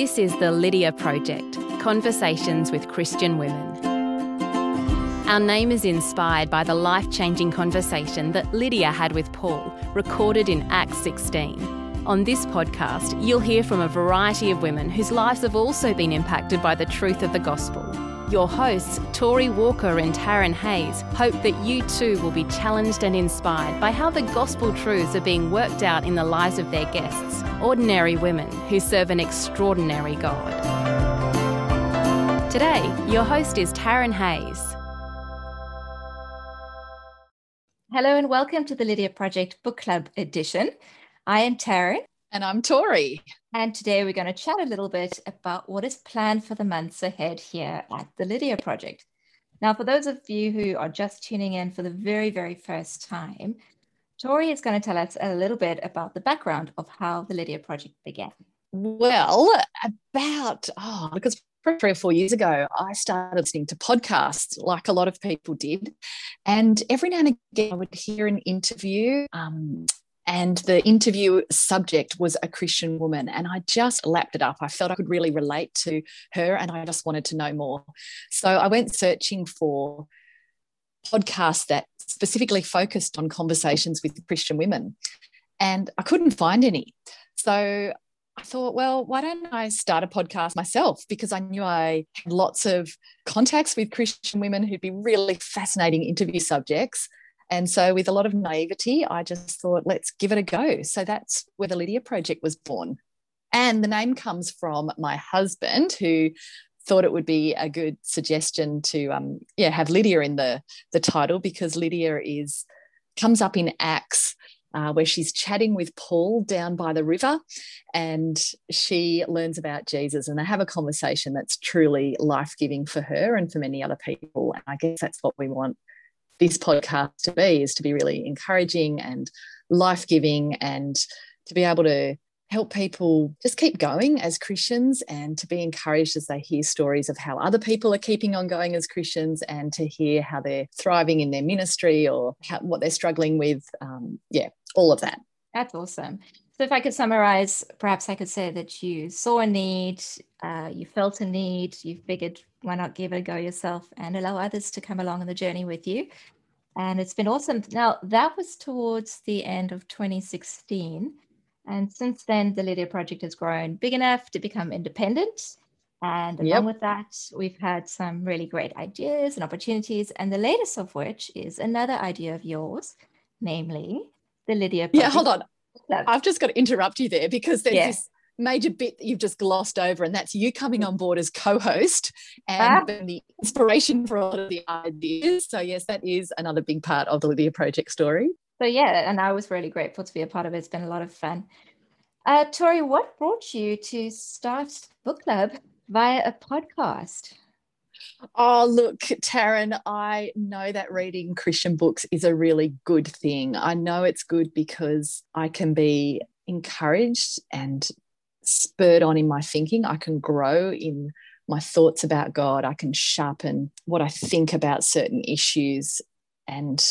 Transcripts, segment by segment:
This is the Lydia Project Conversations with Christian Women. Our name is inspired by the life changing conversation that Lydia had with Paul, recorded in Acts 16. On this podcast, you'll hear from a variety of women whose lives have also been impacted by the truth of the gospel. Your hosts, Tori Walker and Taryn Hayes, hope that you too will be challenged and inspired by how the gospel truths are being worked out in the lives of their guests, ordinary women who serve an extraordinary God. Today, your host is Taryn Hayes. Hello and welcome to the Lydia Project Book Club edition. I am Taryn. And I'm Tori. And today we're going to chat a little bit about what is planned for the months ahead here at the Lydia Project. Now, for those of you who are just tuning in for the very, very first time, Tori is going to tell us a little bit about the background of how the Lydia Project began. Well, about, oh, because three or four years ago, I started listening to podcasts like a lot of people did. And every now and again, I would hear an interview. Um, and the interview subject was a Christian woman. And I just lapped it up. I felt I could really relate to her and I just wanted to know more. So I went searching for podcasts that specifically focused on conversations with Christian women. And I couldn't find any. So I thought, well, why don't I start a podcast myself? Because I knew I had lots of contacts with Christian women who'd be really fascinating interview subjects. And so, with a lot of naivety, I just thought, let's give it a go. So that's where the Lydia Project was born. And the name comes from my husband, who thought it would be a good suggestion to, um, yeah, have Lydia in the the title because Lydia is comes up in Acts. Uh, where she's chatting with Paul down by the river and she learns about Jesus and they have a conversation that's truly life giving for her and for many other people. And I guess that's what we want this podcast to be is to be really encouraging and life giving and to be able to help people just keep going as Christians and to be encouraged as they hear stories of how other people are keeping on going as Christians and to hear how they're thriving in their ministry or how, what they're struggling with. Um, yeah, all of that. That's awesome. So, if I could summarize, perhaps I could say that you saw a need, uh, you felt a need, you figured why not give it a go yourself and allow others to come along on the journey with you. And it's been awesome. Now, that was towards the end of 2016. And since then, the Lydia Project has grown big enough to become independent. And along yep. with that, we've had some really great ideas and opportunities. And the latest of which is another idea of yours, namely the Lydia Project. Yeah, hold on. I've just got to interrupt you there because there's yeah. this major bit that you've just glossed over, and that's you coming on board as co-host and ah. the inspiration for all of the ideas. So yes, that is another big part of the Lydia Project story. So yeah, and I was really grateful to be a part of it. It's been a lot of fun. Uh, Tori, what brought you to start book club via a podcast? Oh, look, Taryn, I know that reading Christian books is a really good thing. I know it's good because I can be encouraged and spurred on in my thinking. I can grow in my thoughts about God. I can sharpen what I think about certain issues. And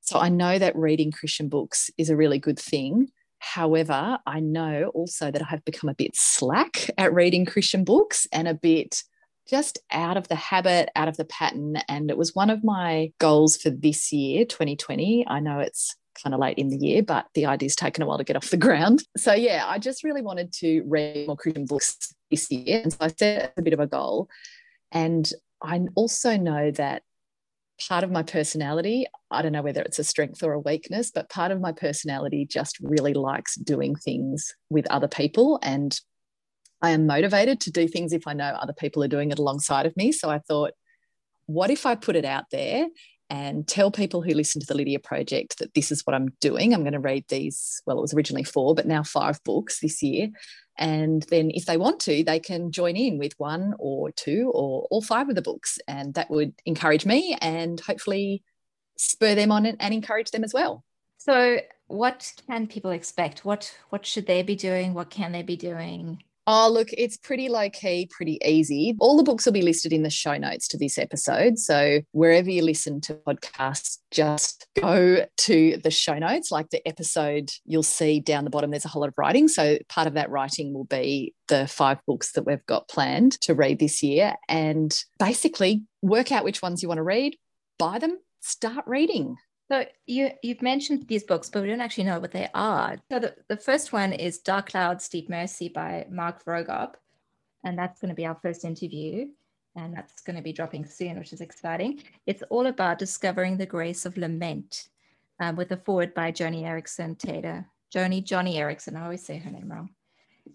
so I know that reading Christian books is a really good thing. However, I know also that I have become a bit slack at reading Christian books and a bit just out of the habit, out of the pattern. And it was one of my goals for this year, 2020. I know it's kind of late in the year, but the idea's taken a while to get off the ground. So yeah, I just really wanted to read more Christian books this year. And so I set a bit of a goal. And I also know that part of my personality, I don't know whether it's a strength or a weakness, but part of my personality just really likes doing things with other people. And I am motivated to do things if I know other people are doing it alongside of me. So I thought, what if I put it out there and tell people who listen to the Lydia Project that this is what I'm doing. I'm going to read these, well, it was originally four, but now five books this year. And then if they want to, they can join in with one or two or all five of the books. And that would encourage me and hopefully spur them on and encourage them as well. So what can people expect? What what should they be doing? What can they be doing? Oh, look, it's pretty low key, pretty easy. All the books will be listed in the show notes to this episode. So wherever you listen to podcasts, just go to the show notes, like the episode you'll see down the bottom, there's a whole lot of writing. So part of that writing will be the five books that we've got planned to read this year and basically work out which ones you want to read, buy them, start reading. So you you've mentioned these books, but we don't actually know what they are. So the, the first one is Dark Clouds, Deep Mercy by Mark Vroegop. And that's going to be our first interview. And that's going to be dropping soon, which is exciting. It's all about discovering the grace of lament um, with a forward by Joni Eareckson Tada. Joni, Joni Eareckson. I always say her name wrong.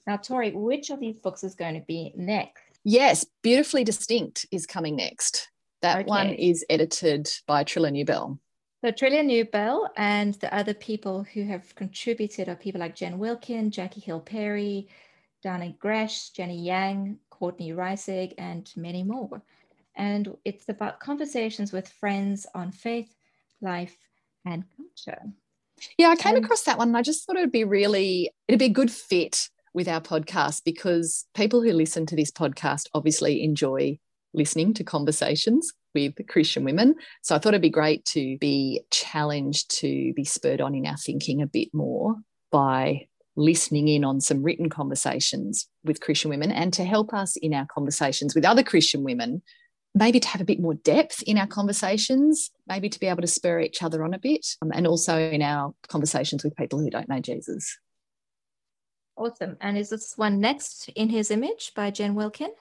Now, Tori, which of these books is going to be next? Yes, Beautifully Distinct is coming next. That okay. one is edited by Trillia Newbell. So Trillia Newbell and the other people who have contributed are people like Jen Wilkin, Jackie Hill Perry, Dannah Gresh, Jenny Yang, Courtney Reissig, and many more. And it's about conversations with friends on faith, life, and culture. Yeah, I came across that one and I just thought it would be really, it'd be a good fit with our podcast because people who listen to this podcast obviously enjoy listening to conversations with Christian women. So I thought it'd be great to be challenged to be spurred on in our thinking a bit more by listening in on some written conversations with Christian women and to help us in our conversations with other Christian women, maybe to have a bit more depth in our conversations, maybe to be able to spur each other on a bit, um, and also in our conversations with people who don't know Jesus. Awesome. And is this one next in his image by Jen Wilkin?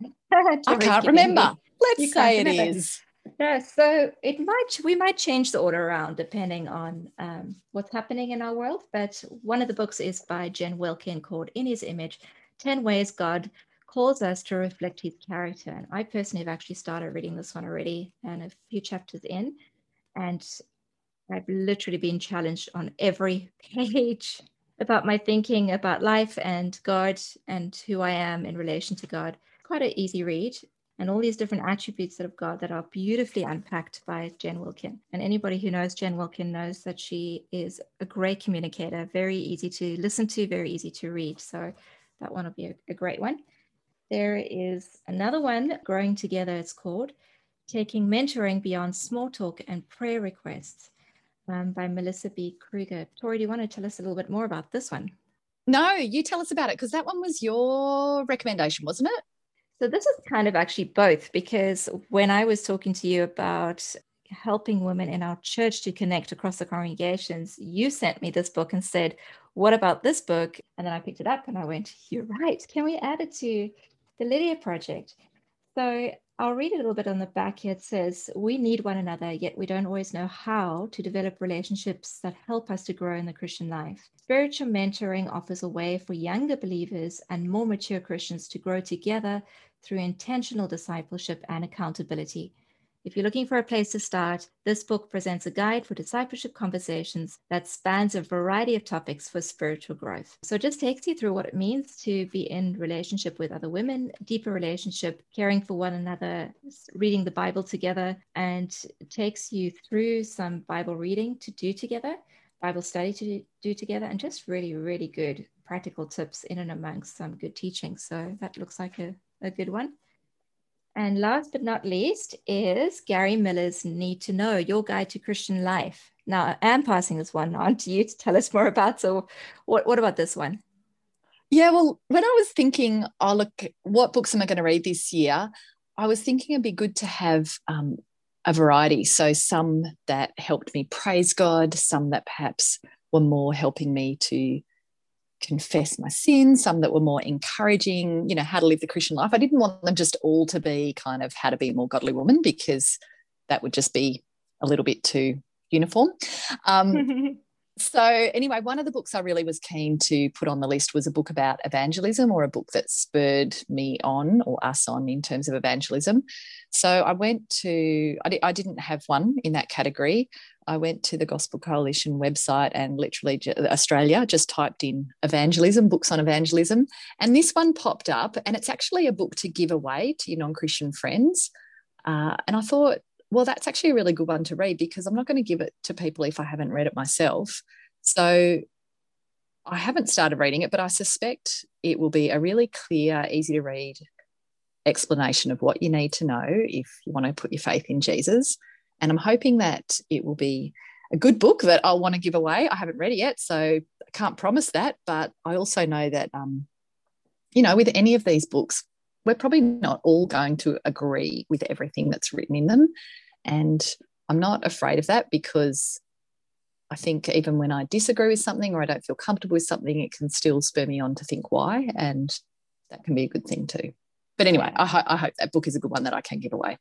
I can't remember. Let's say it is. Yeah, so it might we might change the order around depending on um, what's happening in our world. But one of the books is by Jen Wilkin called "In His Image: Ten Ways God Calls Us to Reflect His Character." And I personally have actually started reading this one already, and a few chapters in, and I've literally been challenged on every page about my thinking about life and God and who I am in relation to God quite an easy read and all these different attributes that of God that are beautifully unpacked by Jen Wilkin. And anybody who knows Jen Wilkin knows that she is a great communicator, very easy to listen to, very easy to read. So that one will be a, a great one. There is another one, Growing Together, it's called, Taking Mentoring Beyond Small Talk and Prayer Requests um, by Melissa B. Kruger. Tori, do you want to tell us a little bit more about this one? No, you tell us about it because that one was your recommendation, wasn't it? So this is kind of actually both because when I was talking to you about helping women in our church to connect across the congregations, you sent me this book and said, What about this book? And then I picked it up and I went, You're right. Can we add it to the Lydia Project? So I'll read a little bit on the back here. It says, We need one another, yet we don't always know how to develop relationships that help us to grow in the Christian life. Spiritual mentoring offers a way for younger believers and more mature Christians to grow together through intentional discipleship and accountability. If you're looking for a place to start, this book presents a guide for discipleship conversations that spans a variety of topics for spiritual growth. So it just takes you through what it means to be in relationship with other women, deeper relationship, caring for one another, reading the Bible together, and takes you through some Bible reading to do together, Bible study to do together, and just really, really good practical tips in and amongst some good teaching. So that looks like a a good one. And last but not least is Gary Millar's Need to Know, Your Guide to Christian Life. Now, I am passing this one on to you to tell us more about. So, what, what about this one? Yeah, well, when I was thinking, oh, look, what books am I going to read this year? I was thinking it'd be good to have um, a variety. So, some that helped me praise God, some that perhaps were more helping me to confess my sins, some that were more encouraging, you know, how to live the Christian life. I didn't want them just all to be kind of how to be a more godly woman because that would just be a little bit too uniform. Um, so, anyway, one of the books I really was keen to put on the list was a book about evangelism or a book that spurred me on or us on in terms of evangelism. So, I went to, I, I didn't have one in that category. I went to the Gospel Coalition website and literally Australia just typed in evangelism, books on evangelism. And this one popped up, and it's actually a book to give away to your non Christian friends. Uh, and I thought, well, that's actually a really good one to read because I'm not going to give it to people if I haven't read it myself. So I haven't started reading it, but I suspect it will be a really clear, easy to read explanation of what you need to know if you want to put your faith in Jesus. And I'm hoping that it will be a good book that I'll want to give away. I haven't read it yet, so I can't promise that. But I also know that, um, you know, with any of these books, we're probably not all going to agree with everything that's written in them. And I'm not afraid of that because I think even when I disagree with something or I don't feel comfortable with something, it can still spur me on to think why. And that can be a good thing too. But anyway, I, ho- I hope that book is a good one that I can give away.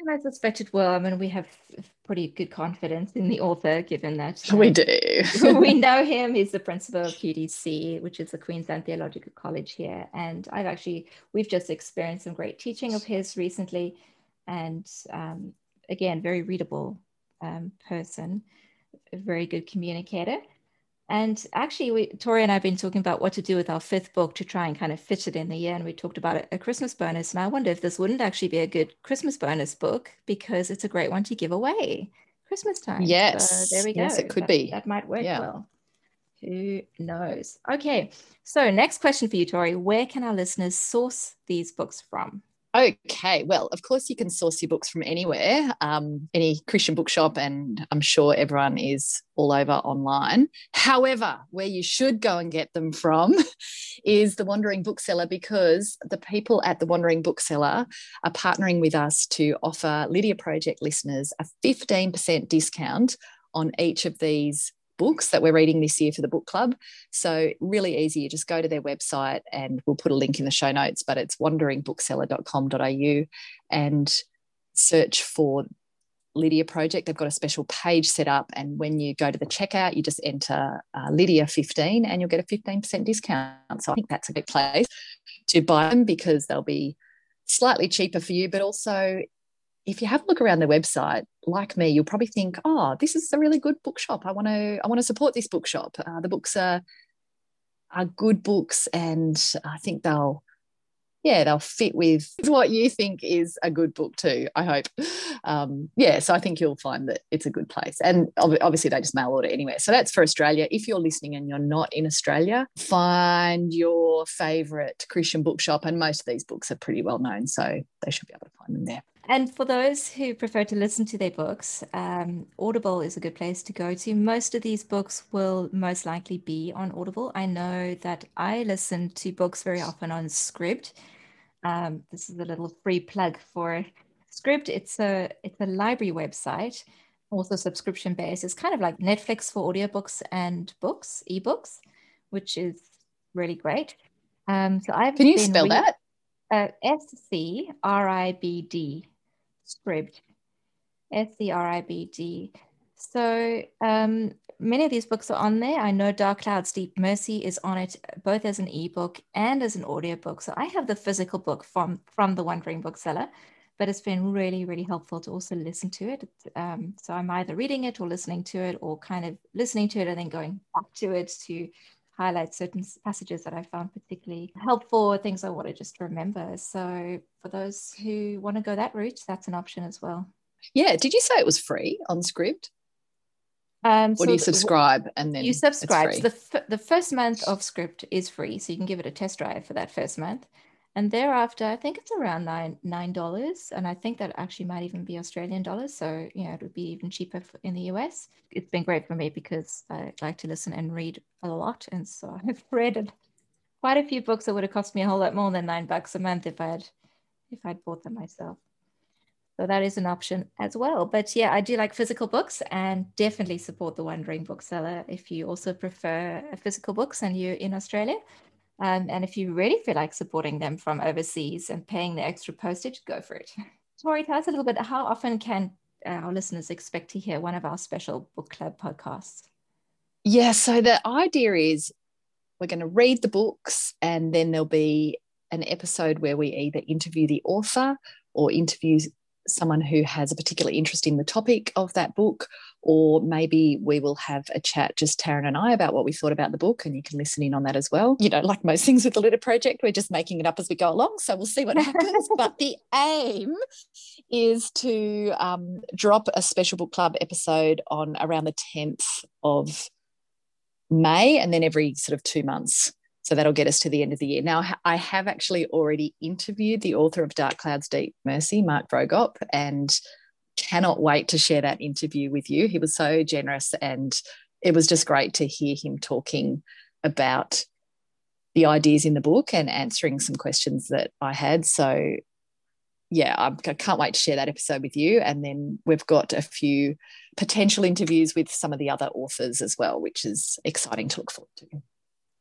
And I suspect it will. I mean, we have pretty good confidence in the author, given that um, we do. we know him. He's the principal of QTC, which is the Queensland Theological College here. And I've actually, we've just experienced some great teaching of his recently. And um, again, very readable um, person a very good communicator. And actually, we, Tori and I have been talking about what to do with our fifth book to try and kind of fit it in the year. And we talked about a, a Christmas bonus. And I wonder if this wouldn't actually be a good Christmas bonus book because it's a great one to give away Christmas time. Yes. So there we go. Yes, it could that, be. That might work yeah. well. Who knows? Okay. So, next question for you, Tori. Where can our listeners source these books from? Okay, well, of course, you can source your books from anywhere, um, any Christian bookshop, and I'm sure everyone is all over online. However, where you should go and get them from is the Wandering Bookseller because the people at the Wandering Bookseller are partnering with us to offer Lydia Project listeners a 15% discount on each of these books that we're reading this year for the book club. So, really easy. You just go to their website and we'll put a link in the show notes, but it's wanderingbookseller.com.au and search for Lydia Project. They've got a special page set up. And when you go to the checkout, you just enter uh, Lydia15 and you'll get a 15% discount. So, I think that's a good place to buy them because they'll be slightly cheaper for you, but also if you have a look around their website, like me, you'll probably think, "Oh, this is a really good bookshop. I want to, I want to support this bookshop. Uh, the books are are good books, and I think they'll, yeah, they'll fit with what you think is a good book too. I hope, um, yeah. So I think you'll find that it's a good place, and obviously they just mail order anywhere. So that's for Australia. If you're listening and you're not in Australia, find your favorite Christian bookshop, and most of these books are pretty well known, so they should be able to find them there. And for those who prefer to listen to their books, um, Audible is a good place to go to. Most of these books will most likely be on Audible. I know that I listen to books very often on Scribd. Um, this is a little free plug for Scribd. It's a it's a library website, also subscription based. It's kind of like Netflix for audiobooks and books, ebooks, which is really great. Um, so I've can you spell re- that? Uh, S C R I B D Scribd, S C R I B D. So um, many of these books are on there. I know Dark Clouds Deep Mercy is on it both as an ebook and as an audiobook. So I have the physical book from from the Wandering Bookseller, but it's been really really helpful to also listen to it. Um, so I'm either reading it or listening to it, or kind of listening to it and then going back to it to highlight certain passages that I found particularly helpful or things I want to just remember. So for those who want to go that route, that's an option as well. Yeah. Did you say it was free on Scribd? Um, or so do you subscribe and then you subscribe? So the, f- the first month of Scribd is free, so you can give it a test drive for that first month and thereafter i think it's around nine nine dollars. And i think that actually might even be australian dollars. So you know it would be even cheaper in the us it's been great for me because i like to listen and read a lot. And so i've read quite a few books that would have cost me a whole lot more than nine bucks a month if i had if i'd bought them myself. So that is an option as well. But yeah i do like physical books and definitely support the wandering bookseller if you also prefer physical books and you're in australia um, and if you really feel like supporting them from overseas and paying the extra postage, go for it. Tori, tell us a little bit how often can our listeners expect to hear one of our special book club podcasts? Yeah, so the idea is we're going to read the books and then there'll be an episode where we either interview the author or interview someone who has a particular interest in the topic of that book, or maybe we will have a chat, just Taryn and I, about what we thought about the book, and you can listen in on that as well. You know, like most things with the Lydia Project, we're just making it up as we go along, so we'll see what happens. but the aim is to um, drop a special book club episode on around the 10th of May and then every sort of two months. So that'll get us to the end of the year. Now, I have actually already interviewed the author of Dark Clouds, Deep Mercy, Mark Vroegop, and cannot wait to share that interview with you. He was so generous and it was just great to hear him talking about the ideas in the book and answering some questions that I had. So, yeah, I can't wait to share that episode with you. And then we've got a few potential interviews with some of the other authors as well, which is exciting to look forward to.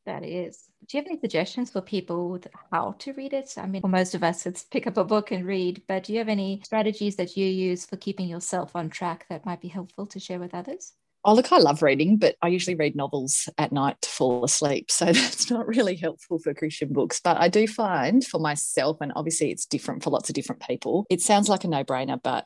That is. Do you have any suggestions for people with how to read it? I mean, for most of us, it's pick up a book and read, but do you have any strategies that you use for keeping yourself on track that might be helpful to share with others? Oh, look, I love reading, but I usually read novels at night to fall asleep. So that's not really helpful for Christian books. But I do find for myself, and obviously it's different for lots of different people, it sounds like a no brainer, but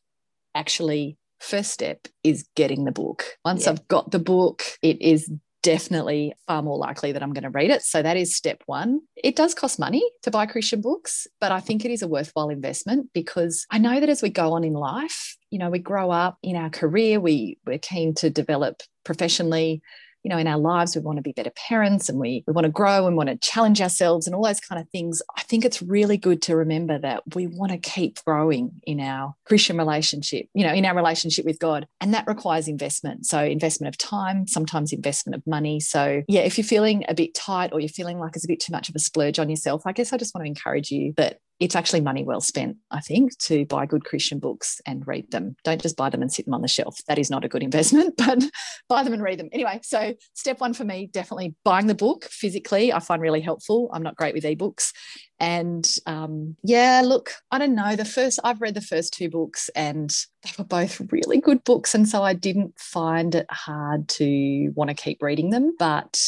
actually, first step is getting the book. Once yeah. I've got the book, it is definitely far more likely that I'm going to read it. So that is step one. It does cost money to buy Christian books, but I think it is a worthwhile investment because I know that as we go on in life, you know, we grow up in our career, we, we're keen to develop professionally you know in our lives we want to be better parents and we, we want to grow and want to challenge ourselves and all those kind of things. I think it's really good to remember that we want to keep growing in our christian relationship you know in our relationship with god. And that requires investment. So investment of time sometimes investment of money. So yeah if you're feeling a bit tight or you're feeling like it's a bit too much of a splurge on yourself i guess i just want to encourage you that it's actually money well spent, I think, to buy good Christian books and read them. Don't just buy them and sit them on the shelf. That is not a good investment, but buy them and read them. Anyway, so step one for me, definitely buying the book physically, I find really helpful. I'm not great with ebooks. And um, yeah, look, I don't know. The first, I've read the first two books and they were both really good books. And so I didn't find it hard to want to keep reading them. But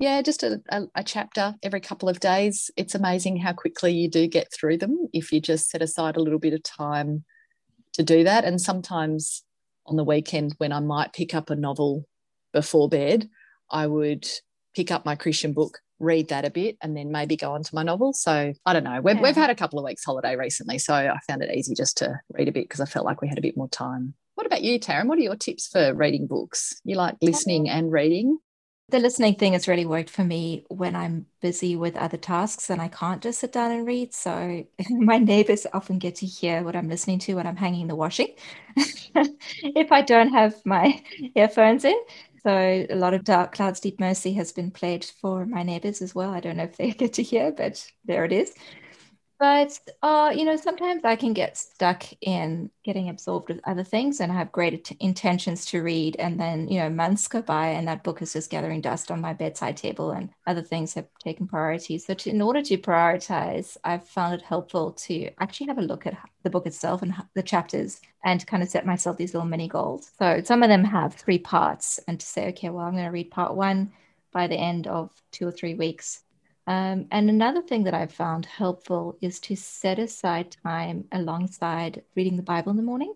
yeah, just a, a, a, chapter every couple of days. It's amazing how quickly you do get through them if you just set aside a little bit of time to do that. And sometimes on the weekend, when I might pick up a novel before bed, I would pick up my Christian book, read that a bit, and then maybe go on to my novel. So I don't know. We've, yeah. we've had a couple of weeks holiday recently, so I found it easy just to read a bit because I felt like we had a bit more time. What about you, Taryn? What are your tips for reading books? You like listening and reading? The listening thing has really worked for me when I'm busy with other tasks and I can't just sit down and read. So my neighbors often get to hear what I'm listening to when I'm hanging the washing if I don't have my earphones in. So a lot of Dark Clouds Deep Mercy has been played for my neighbors as well. I don't know if they get to hear, but there it is. But uh, you know, sometimes I can get stuck in getting absorbed with other things, and I have great t- intentions to read, and then you know, months go by, and that book is just gathering dust on my bedside table, and other things have taken priority. So, to, in order to prioritize, I've found it helpful to actually have a look at the book itself and the chapters, and kind of set myself these little mini goals. So, some of them have three parts, and to say, okay, well, I'm going to read part one by the end of two or three weeks um, and another thing that I've found helpful is to set aside time alongside reading the Bible in the morning.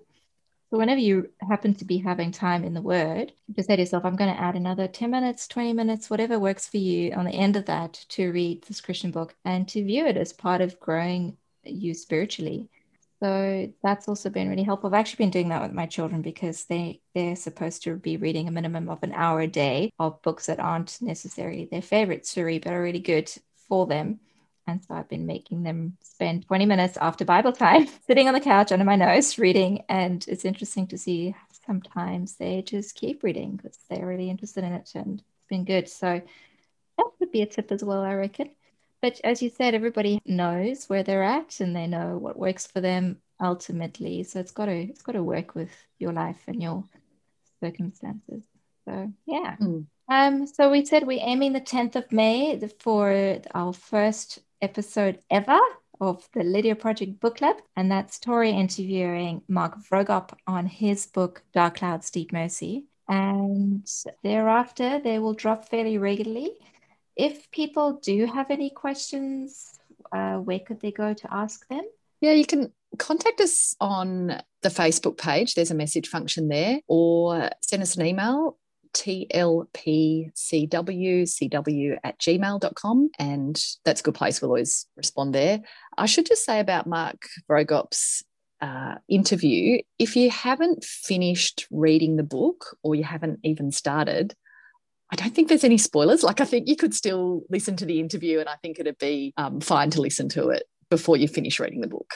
So, whenever you happen to be having time in the Word, just say to yourself, I'm going to add another 10 minutes, 20 minutes, whatever works for you on the end of that to read this Christian book and to view it as part of growing you spiritually. So that's also been really helpful. I've actually been doing that with my children because they they're supposed to be reading a minimum of an hour a day of books that aren't necessarily their favorites to read, but are really good for them. And so I've been making them spend 20 minutes after Bible time sitting on the couch under my nose reading. And it's interesting to see sometimes they just keep reading because they're really interested in it and it's been good. So that would be a tip as well, I reckon. But as you said, everybody knows where they're at and they know what works for them ultimately. So it's got to it's got to work with your life and your circumstances. So yeah. Mm. Um. So we said we're aiming the tenth of May for our first episode ever of the Lydia Project Book Club, and that's Tori interviewing Mark Vroegop on his book Dark Clouds, Deep Mercy. And thereafter, they will drop fairly regularly if people do have any questions, uh, where could they go to ask them? Yeah, you can contact us on the Facebook page. There's a message function there, or send us an email tlpcwcw at gmail.com and that's a good place we'll always respond there i should just say about mark Vroegop's uh, interview if you haven't finished reading the book or you haven't even started I don't think there's any spoilers. Like, I think you could still listen to the interview, and I think it'd be um, fine to listen to it before you finish reading the book.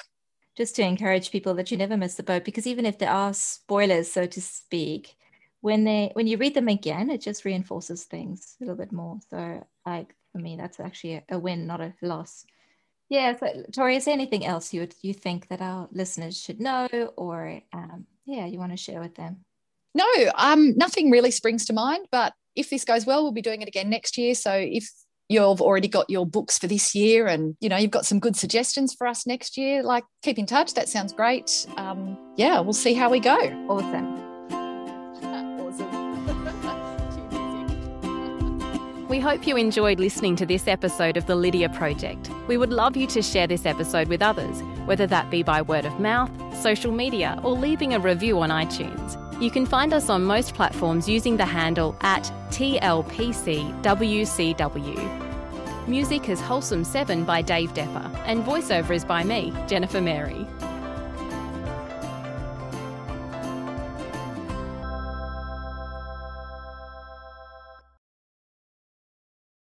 Just to encourage people that you never miss the boat, because even if there are spoilers, so to speak, when they when you read them again, it just reinforces things a little bit more. So, like for me, that's actually a, a win, not a loss. Yeah. So, Tori, is there anything else you would you think that our listeners should know, or um, yeah, you want to share with them? No, um, nothing really springs to mind. But if this goes well, we'll be doing it again next year. So if you've already got your books for this year and you know you've got some good suggestions for us next year like keep in touch that sounds great um, yeah we'll see how we go awesome awesome We hope you enjoyed listening to this episode of the Lydia Project. We would love you to share this episode with others, whether that be by word of mouth, social media, or leaving a review on iTunes. You can find us on most platforms using the handle at TLPCWCW. Music is Wholesome 7 by Dave Depper, and voiceover is by me, Jennifer Mary.